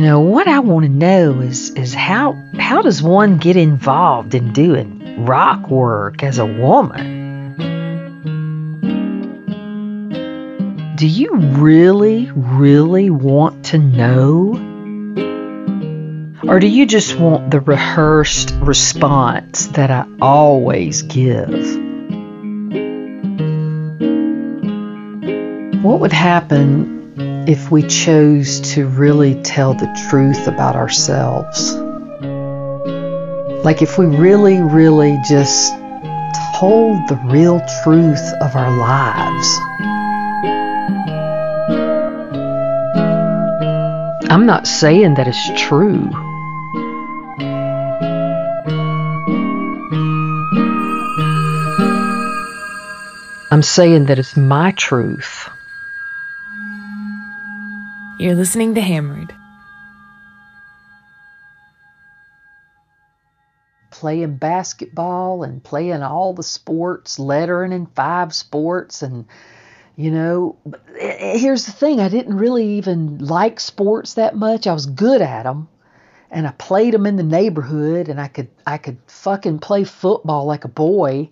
You know, what I want to know is is how how does one get involved in doing rock work as a woman? Do you really, really want to know? Or do you just want the rehearsed response that I always give? What would happen if we chose to really tell the truth about ourselves. Like if we really, really just told the real truth of our lives. I'm not saying that it's true. I'm saying that it's my truth. You're listening to Hammered. Playing basketball and playing all the sports, lettering in five sports, and you know, eh, eh, here's the thing I didn't really even like sports that much. I was good at them and I played them in the neighborhood and I could I could fucking play football like a boy.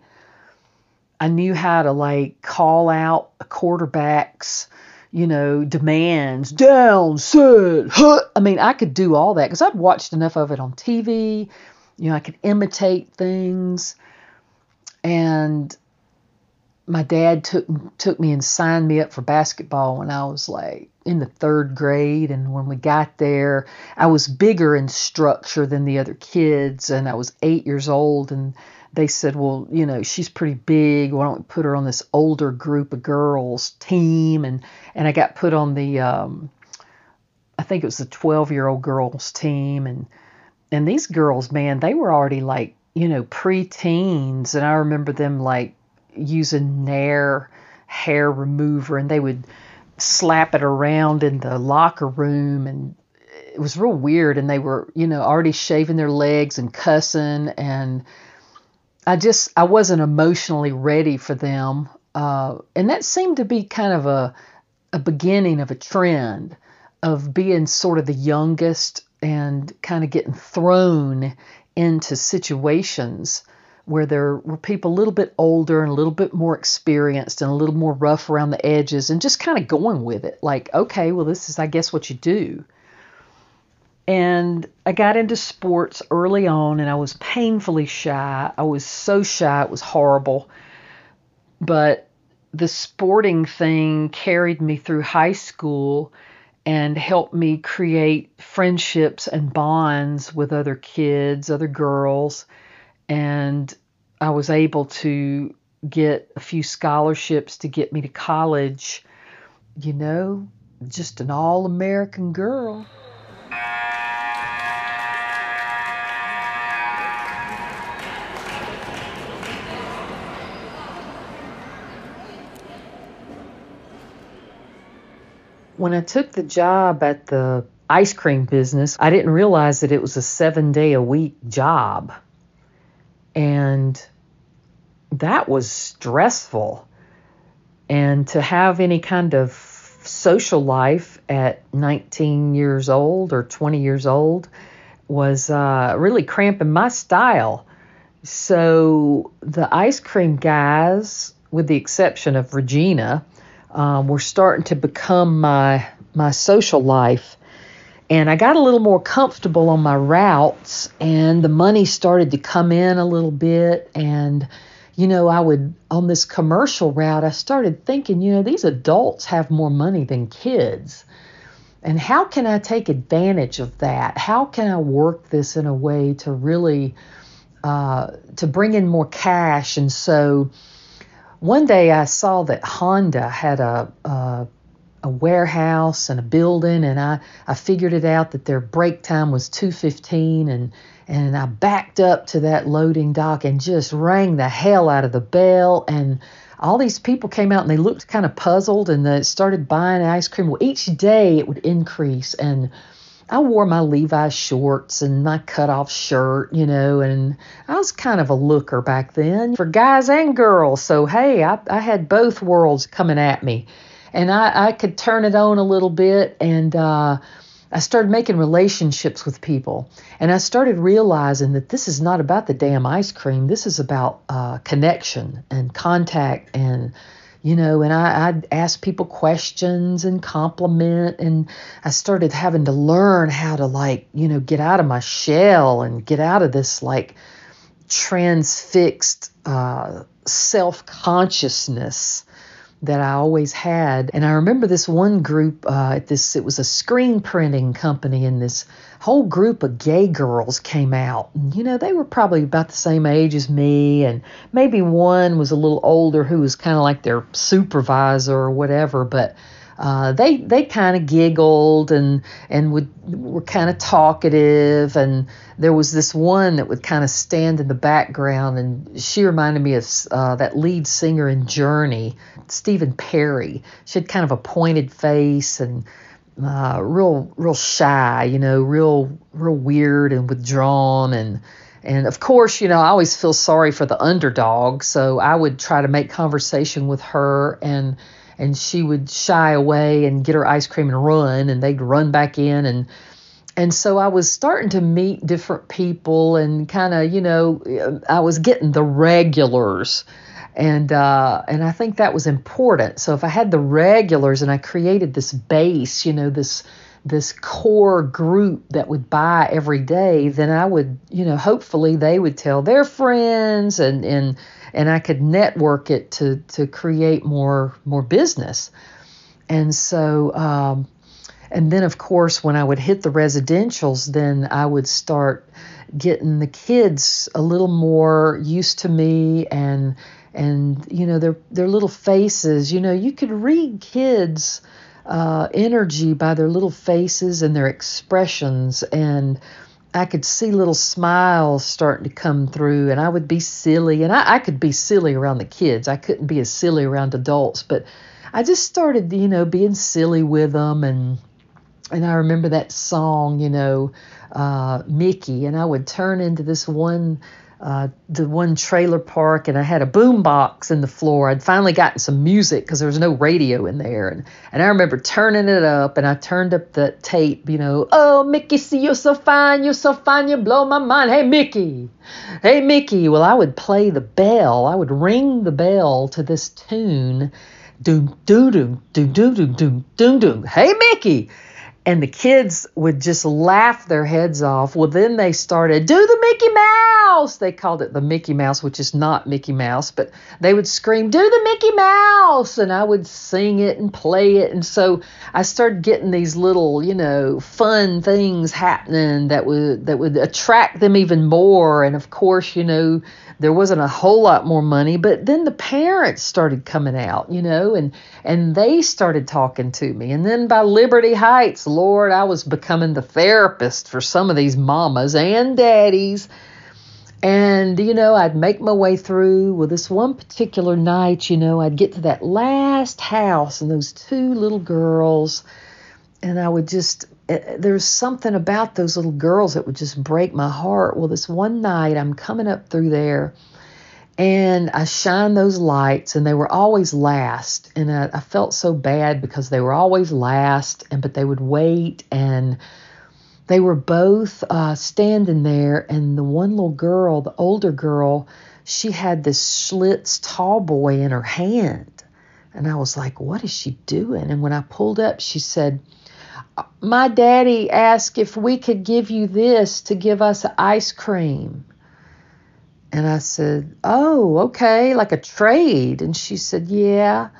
I knew how to like call out quarterbacks you know, demands, down, hut. I mean, I could do all that because I'd watched enough of it on TV. You know, I could imitate things. And my dad took took me and signed me up for basketball when I was like in the third grade. And when we got there, I was bigger in structure than the other kids, and I was eight years old. And they said, well, you know, she's pretty big. Why don't we put her on this older group of girls team? And and I got put on the, um, I think it was the 12 year old girls team. And and these girls, man, they were already like, you know, pre-teens, and I remember them like using Nair hair remover, and they would slap it around in the locker room and it was real weird and they were you know already shaving their legs and cussing and I just I wasn't emotionally ready for them, uh, and that seemed to be kind of a a beginning of a trend of being sort of the youngest and kind of getting thrown into situations where there were people a little bit older and a little bit more experienced and a little more rough around the edges and just kind of going with it. Like okay well this is i guess what you do and I got into sports early on and I was painfully shy. I was so shy, it was horrible. But the sporting thing carried me through high school and helped me create friendships and bonds with other kids, other girls. And I was able to get a few scholarships to get me to college. You know, just an all American girl. When I took the job at the ice cream business, I didn't realize that it was a seven day a week job. And that was stressful. And to have any kind of social life at 19 years old or 20 years old was uh, really cramping my style. So the ice cream guys, with the exception of Regina, um, were starting to become my my social life. And I got a little more comfortable on my routes, and the money started to come in a little bit. And, you know, I would, on this commercial route, I started thinking, you know, these adults have more money than kids. And how can I take advantage of that? How can I work this in a way to really, uh, to bring in more cash? And so, one day I saw that Honda had a, a, a warehouse and a building, and I, I figured it out that their break time was 2:15, and and I backed up to that loading dock and just rang the hell out of the bell, and all these people came out and they looked kind of puzzled, and they started buying ice cream. Well, each day it would increase, and I wore my Levi shorts and my cutoff shirt, you know, and I was kind of a looker back then for guys and girls. So, hey, I, I had both worlds coming at me. And I, I could turn it on a little bit. And uh, I started making relationships with people, and I started realizing that this is not about the damn ice cream. This is about uh, connection and contact, and you know. And I, I'd ask people questions and compliment, and I started having to learn how to like, you know, get out of my shell and get out of this like transfixed uh, self consciousness that I always had. And I remember this one group uh, at this, it was a screen printing company, and this whole group of gay girls came out. And, you know, they were probably about the same age as me, and maybe one was a little older who was kind of like their supervisor or whatever, but uh, they they kind of giggled and and would were kind of talkative and there was this one that would kind of stand in the background and she reminded me of uh, that lead singer in Journey, Stephen Perry. She had kind of a pointed face and uh, real real shy, you know, real real weird and withdrawn and and of course, you know, I always feel sorry for the underdog, so I would try to make conversation with her and and she would shy away and get her ice cream and run and they'd run back in and and so I was starting to meet different people and kind of you know I was getting the regulars and uh, and I think that was important. So if I had the regulars and I created this base, you know, this this core group that would buy every day, then I would, you know, hopefully they would tell their friends and and and I could network it to to create more more business. And so um, and then of course when I would hit the residentials, then I would start getting the kids a little more used to me and and you know their their little faces, you know, you could read kids uh, energy by their little faces and their expressions and I could see little smiles starting to come through, and I would be silly, and I, I, could be silly around the kids. I couldn't be as silly around adults, but I just started, you know, being silly with them, and and I remember that song, you know, uh, Mickey, and I would turn into this one uh, the one trailer park and I had a boom box in the floor. I'd finally gotten some music because there was no radio in there. And, and I remember turning it up and I turned up the tape, you know, oh, Mickey, see, you're so fine, you're so fine, you blow my mind. Hey, Mickey, hey, Mickey. Well, I would play the bell, I would ring the bell to this tune. Doom, doom, doom, doom, doom, doom, doom, doom, doom. Hey, Mickey and the kids would just laugh their heads off. Well, then they started, do the Mickey Mouse. They called it the Mickey Mouse, which is not Mickey Mouse, but they would scream, do the Mickey Mouse. And I would sing it and play it. And so I started getting these little, you know, fun things happening that would, that would attract them even more. And of course, you know, there wasn't a whole lot more money but then the parents started coming out you know and and they started talking to me and then by liberty heights lord i was becoming the therapist for some of these mamas and daddies and you know i'd make my way through well this one particular night you know i'd get to that last house and those two little girls and i would just uh, there's something about those little girls that would just break my heart. Well, this one night I'm coming up through there and I shine those lights and they were always last. And I, I felt so bad because they were always last and but they would wait and they were both uh, standing there and the one little girl, the older girl, she had this Schlitz tall boy in her hand. And I was like, what is she doing? And when I pulled up, she said, my daddy asked if we could give you this to give us ice cream. And I said, Oh, okay, like a trade. And she said, Yeah.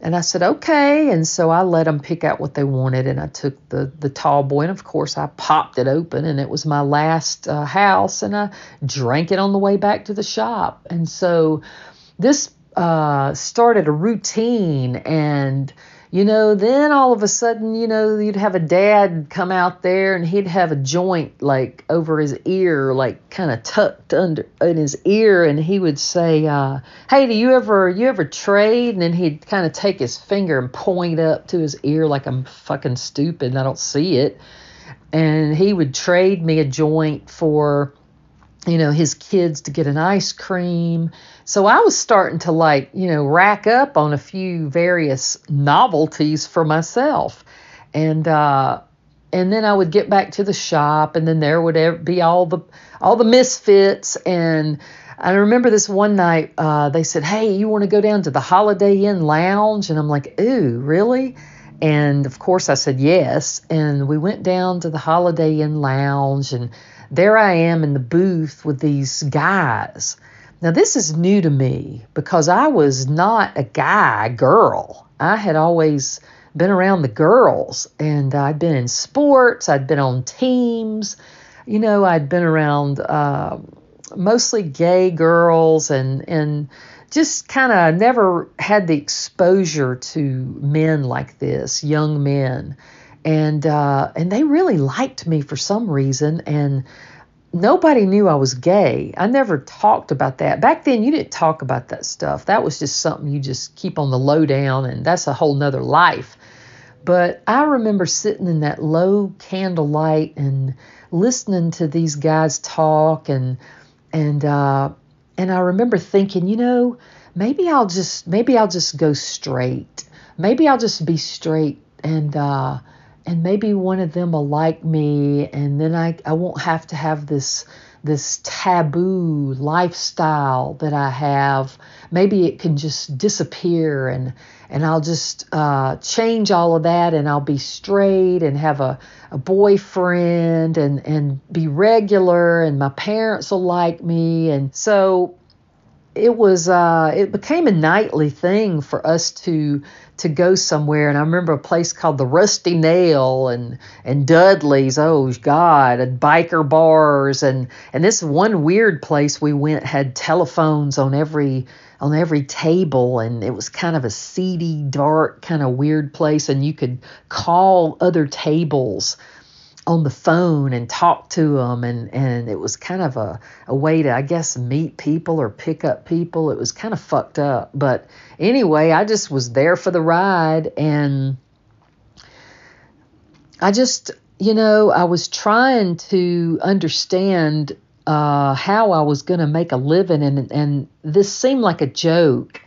And I said, Okay. And so I let them pick out what they wanted. And I took the, the tall boy. And of course, I popped it open. And it was my last uh, house. And I drank it on the way back to the shop. And so this uh, started a routine. And you know, then all of a sudden, you know, you'd have a dad come out there and he'd have a joint like over his ear, like kind of tucked under in his ear, and he would say, uh, "Hey, do you ever you ever trade?" And then he'd kind of take his finger and point up to his ear like I'm fucking stupid I don't see it, and he would trade me a joint for you know, his kids to get an ice cream. So I was starting to like, you know, rack up on a few various novelties for myself. And uh and then I would get back to the shop, and then there would be all the all the misfits. And I remember this one night uh, they said, "Hey, you want to go down to the Holiday Inn Lounge?" And I'm like, "Ooh, really?" And of course, I said yes. And we went down to the Holiday Inn Lounge, and there I am in the booth with these guys. Now, this is new to me because I was not a guy girl. I had always been around the girls and I'd been in sports, I'd been on teams, you know, I'd been around uh, mostly gay girls and, and just kind of never had the exposure to men like this, young men. And uh, and they really liked me for some reason, and nobody knew I was gay. I never talked about that. Back then, you didn't talk about that stuff. That was just something you just keep on the low down, and that's a whole nother life. But I remember sitting in that low candlelight and listening to these guys talk, and and uh, and I remember thinking, you know, maybe I'll just maybe I'll just go straight. Maybe I'll just be straight and uh, and maybe one of them will like me and then I, I won't have to have this this taboo lifestyle that I have. Maybe it can just disappear and and I'll just uh, change all of that and I'll be straight and have a, a boyfriend and, and be regular and my parents will like me. And so it was uh, it became a nightly thing for us to to go somewhere. And I remember a place called the Rusty Nail and and Dudley's. Oh god and biker bars. And and this one weird place we went had telephones on every on every table. And it was kind of a seedy dark kind of weird place. And you could call other tables on the phone and talk to them and and it was kind of a, a way to I guess meet people or pick up people. It was kind of fucked up. But anyway, I just was there for the ride and I just you know, I was trying to understand uh, how I was going to make a living and and this seemed like a joke.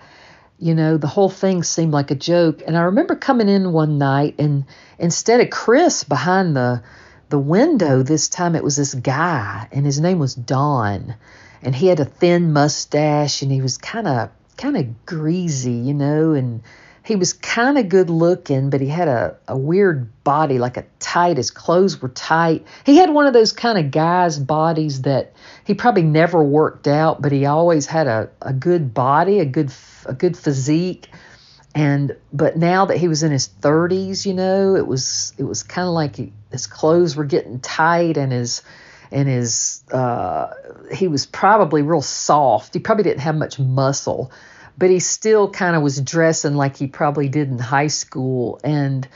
You know, the whole thing seemed like a joke. And I remember coming in one night and instead of Chris behind the the window this time it was this guy and his name was Don and he had a thin mustache and he was kind of kind of greasy, you know, and he was kind of good looking, but he had a, a weird body, like a tight, his clothes were tight. He had one of those kind of guys' bodies that he probably never worked out, but he always had a, a good body, a good a good physique and but now that he was in his 30s you know it was it was kind of like he, his clothes were getting tight and his and his uh, he was probably real soft. He probably didn't have much muscle but he still kind of was dressing like he probably did in high school. And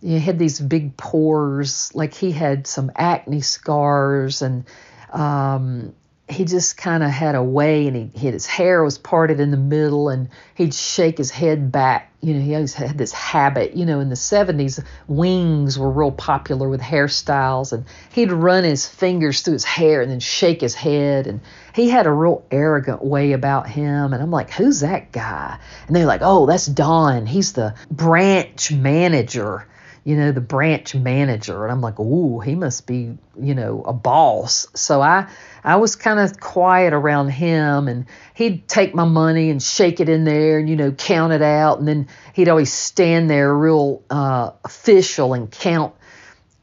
he had these big pores like he had some acne scars and um, he just kind of had a way and he, his hair was parted in the middle and he'd shake his head back. You know he always had this habit you know in the 70s wings were real popular with hairstyles and he'd run his fingers through his hair and then shake his head and he had a real arrogant way about him and i'm like who's that guy? And they're like oh that's don. He's the branch manager you know, the branch manager. And I'm like, ooh, he must be, you know, a boss. So I I was kind of quiet around him and he'd take my money and shake it in there and, you know, count it out. And then he'd always stand there real uh, official and count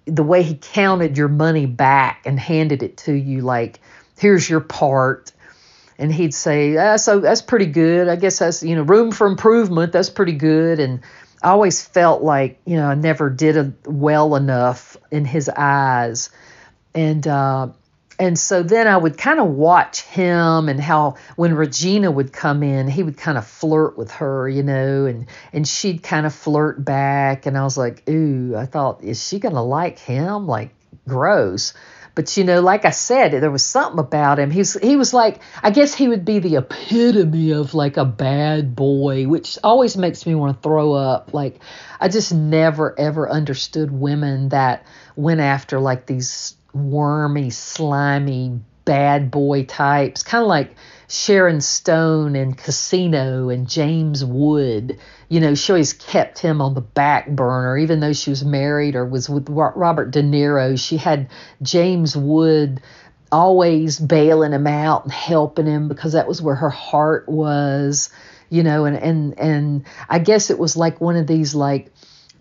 the way he counted your money back and handed it to you like, here's your part and he'd say, ah, "So that's pretty good. I guess that's you know room for improvement. That's pretty good." And I always felt like you know I never did a, well enough in his eyes, and uh, and so then I would kind of watch him and how when Regina would come in, he would kind of flirt with her, you know, and and she'd kind of flirt back, and I was like, ooh, I thought, is she gonna like him? Like gross. But you know, like I said, there was something about him. He's he was like I guess he would be the epitome of like a bad boy, which always makes me want to throw up. Like I just never ever understood women that went after like these wormy, slimy bad boy types, kind of like Sharon Stone in Casino and James Wood. You know, she always kept him on the back burner, even though she was married or was with Robert De Niro. She had James Wood always bailing him out and helping him because that was where her heart was you know and and and i guess it was like one of these like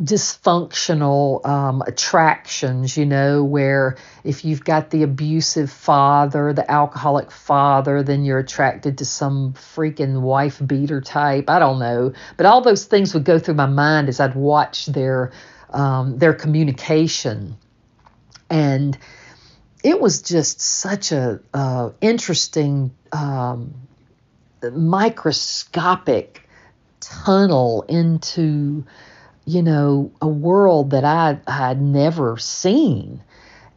dysfunctional um, attractions, you know, where if you've got the abusive father, the alcoholic father, then you're attracted to some freaking wife beater type. I don't know, but all those things would go through my mind as I'd watch their um, their communication, and it was just such a uh, interesting um, microscopic tunnel into you know, a world that I had never seen.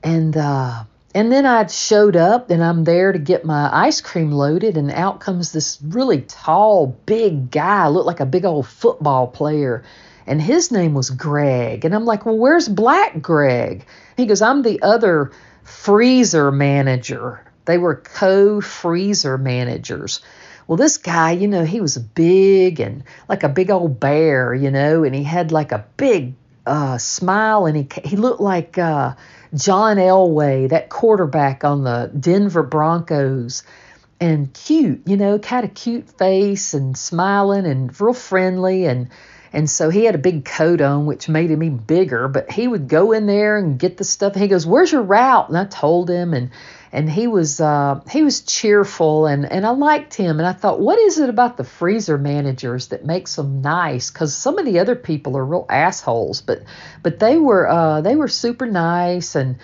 And uh, and then I showed up and I'm there to get my ice cream loaded, and out comes this really tall, big guy, looked like a big old football player. And his name was Greg. And I'm like, well, where's Black Greg? He goes, I'm the other freezer manager. They were co freezer managers. Well, this guy, you know, he was big and like a big old bear, you know, and he had like a big uh, smile and he he looked like uh, John Elway, that quarterback on the Denver Broncos, and cute, you know, kind of cute face and smiling and real friendly and. And so he had a big coat on, which made him even bigger. But he would go in there and get the stuff. He goes, "Where's your route?" And I told him, and and he was uh, he was cheerful and and I liked him and I thought what is it about the freezer managers that makes them nice because some of the other people are real assholes but but they were uh, they were super nice and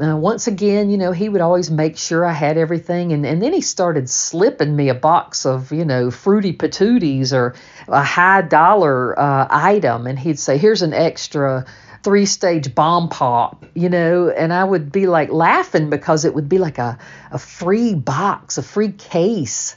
uh, once again, you know, he would always make sure I had everything. And, and then he started slipping me a box of, you know, fruity patooties or a high dollar uh, item. And he'd say, here's an extra three stage bomb pop, you know, and I would be like laughing because it would be like a, a free box, a free case.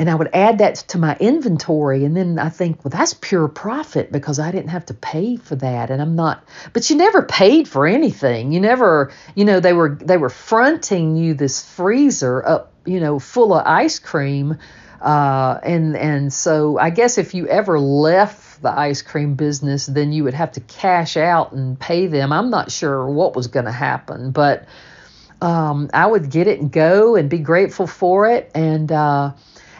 And I would add that to my inventory. And then I think, well, that's pure profit because I didn't have to pay for that. And I'm not, but you never paid for anything. You never, you know, they were, they were fronting you this freezer up, you know, full of ice cream. Uh, and, and so I guess if you ever left the ice cream business, then you would have to cash out and pay them. I'm not sure what was going to happen, but um, I would get it and go and be grateful for it. And uh,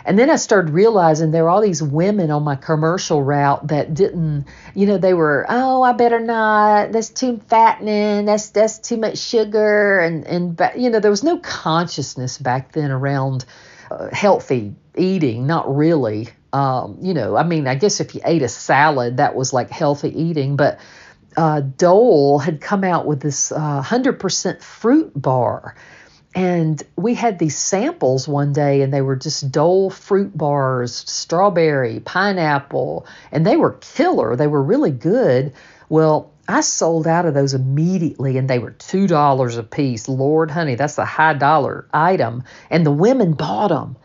and then I started realizing there were all these women on my commercial route that didn't, you know, they were, oh, I better not. That's too fattening. That's that's too much sugar. And and you know, there was no consciousness back then around uh, healthy eating. Not really. Um, you know, I mean, I guess if you ate a salad, that was like healthy eating, but uh, Dole had come out with this uh, 100% fruit bar. And we had these samples one day, and they were just Dole fruit bars, strawberry, pineapple, and they were killer. They were really good. Well, I sold out of those immediately, and they were $2 a piece. Lord, honey, that's a high dollar item. And the women bought them.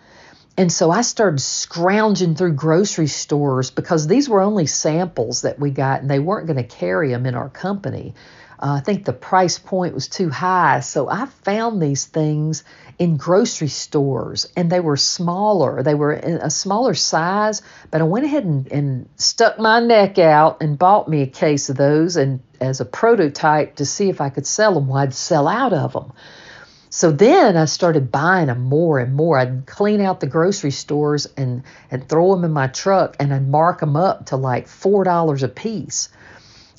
And so I started scrounging through grocery stores because these were only samples that we got and they weren't going to carry them in our company. Uh, I think the price point was too high. So I found these things in grocery stores and they were smaller. They were in a smaller size, but I went ahead and, and stuck my neck out and bought me a case of those and as a prototype to see if I could sell them. Well, I'd sell out of them. So then I started buying them more and more. I'd clean out the grocery stores and, and throw them in my truck and I'd mark them up to like $4 a piece.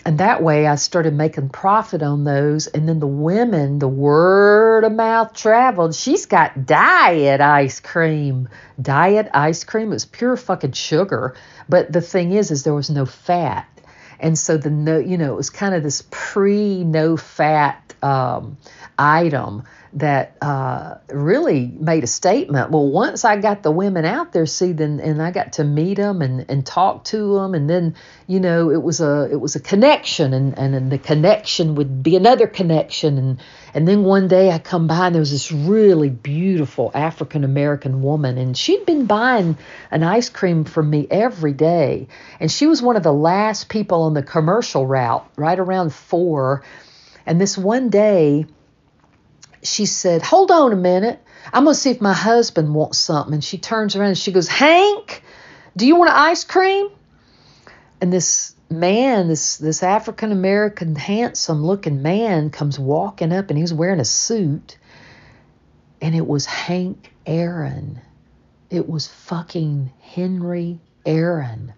And that way I started making profit on those. And then the women, the word of mouth traveled. She's got diet ice cream. Diet ice cream is pure fucking sugar. But the thing is, is there was no fat. And so the no, you know, it was kind of this pre no fat um, item that uh, really made a statement. Well, once I got the women out there, see, then and I got to meet them and, and talk to them, and then you know it was a it was a connection, and, and the connection would be another connection, and and then one day I come by and there was this really beautiful African American woman, and she'd been buying an ice cream from me every day, and she was one of the last people on the commercial route, right around four, and this one day she said, Hold on a minute. I'm going to see if my husband wants something. And she turns around and she goes, Hank, do you want an ice cream? And this man, this this African American handsome looking man comes walking up and he's wearing a suit. And it was Hank Aaron. It was fucking Henry Aaron.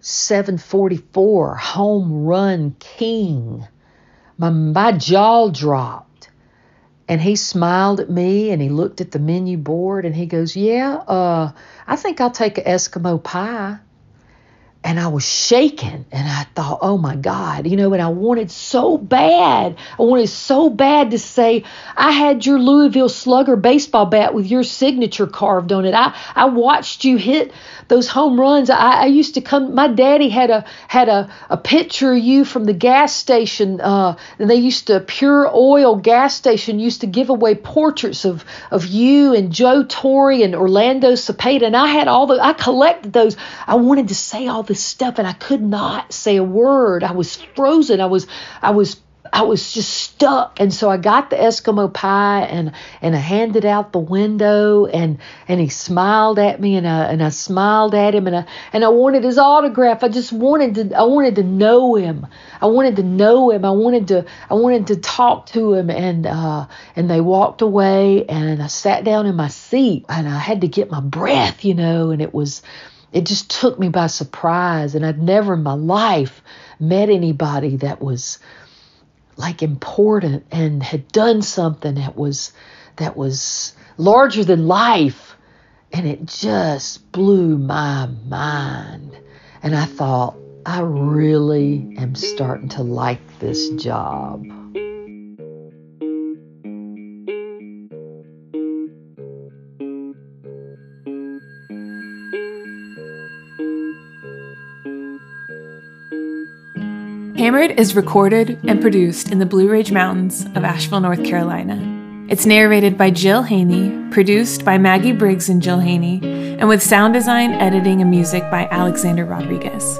744 home run king. My, my jaw dropped. And he smiled at me and he looked at the menu board and he goes, Yeah, uh, I think I'll take an Eskimo pie and I was shaking and I thought, oh my God, you know, and I wanted so bad. I wanted so bad to say, I had your Louisville Slugger baseball bat with your signature carved on it. I, I watched you hit those home runs. I, I used to come, my daddy had a had a, a picture of you from the gas station. Uh, and they used to, Pure Oil gas station used to give away portraits of, of you and Joe Torre and Orlando Cepeda. And I had all the, I collected those. I wanted to say all stuff and I could not say a word. I was frozen. I was I was I was just stuck. And so I got the Eskimo pie and and I handed out the window and and he smiled at me and I and I smiled at him and I and I wanted his autograph. I just wanted to I wanted to know him. I wanted to know him. I wanted to I wanted to talk to him and uh and they walked away and I sat down in my seat and I had to get my breath, you know, and it was it just took me by surprise. And I'd never in my life met anybody that was like important and had done something that was that was larger than life and it just blew my mind and i thought i really am starting to like this job Hammered is recorded and produced in the Blue Ridge Mountains of Asheville, North Carolina. It's narrated by Jill Haney, produced by Maggie Briggs and Jill Haney, and with sound design, editing, and music by Alexander Rodriguez.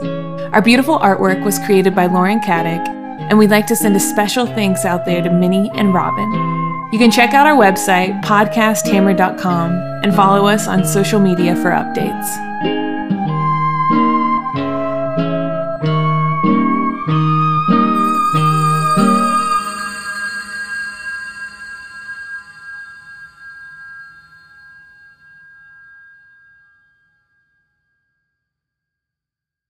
Our beautiful artwork was created by Lauren Caddick, and we'd like to send a special thanks out there to Minnie and Robin. You can check out our website, podcasthammer.com, and follow us on social media for updates.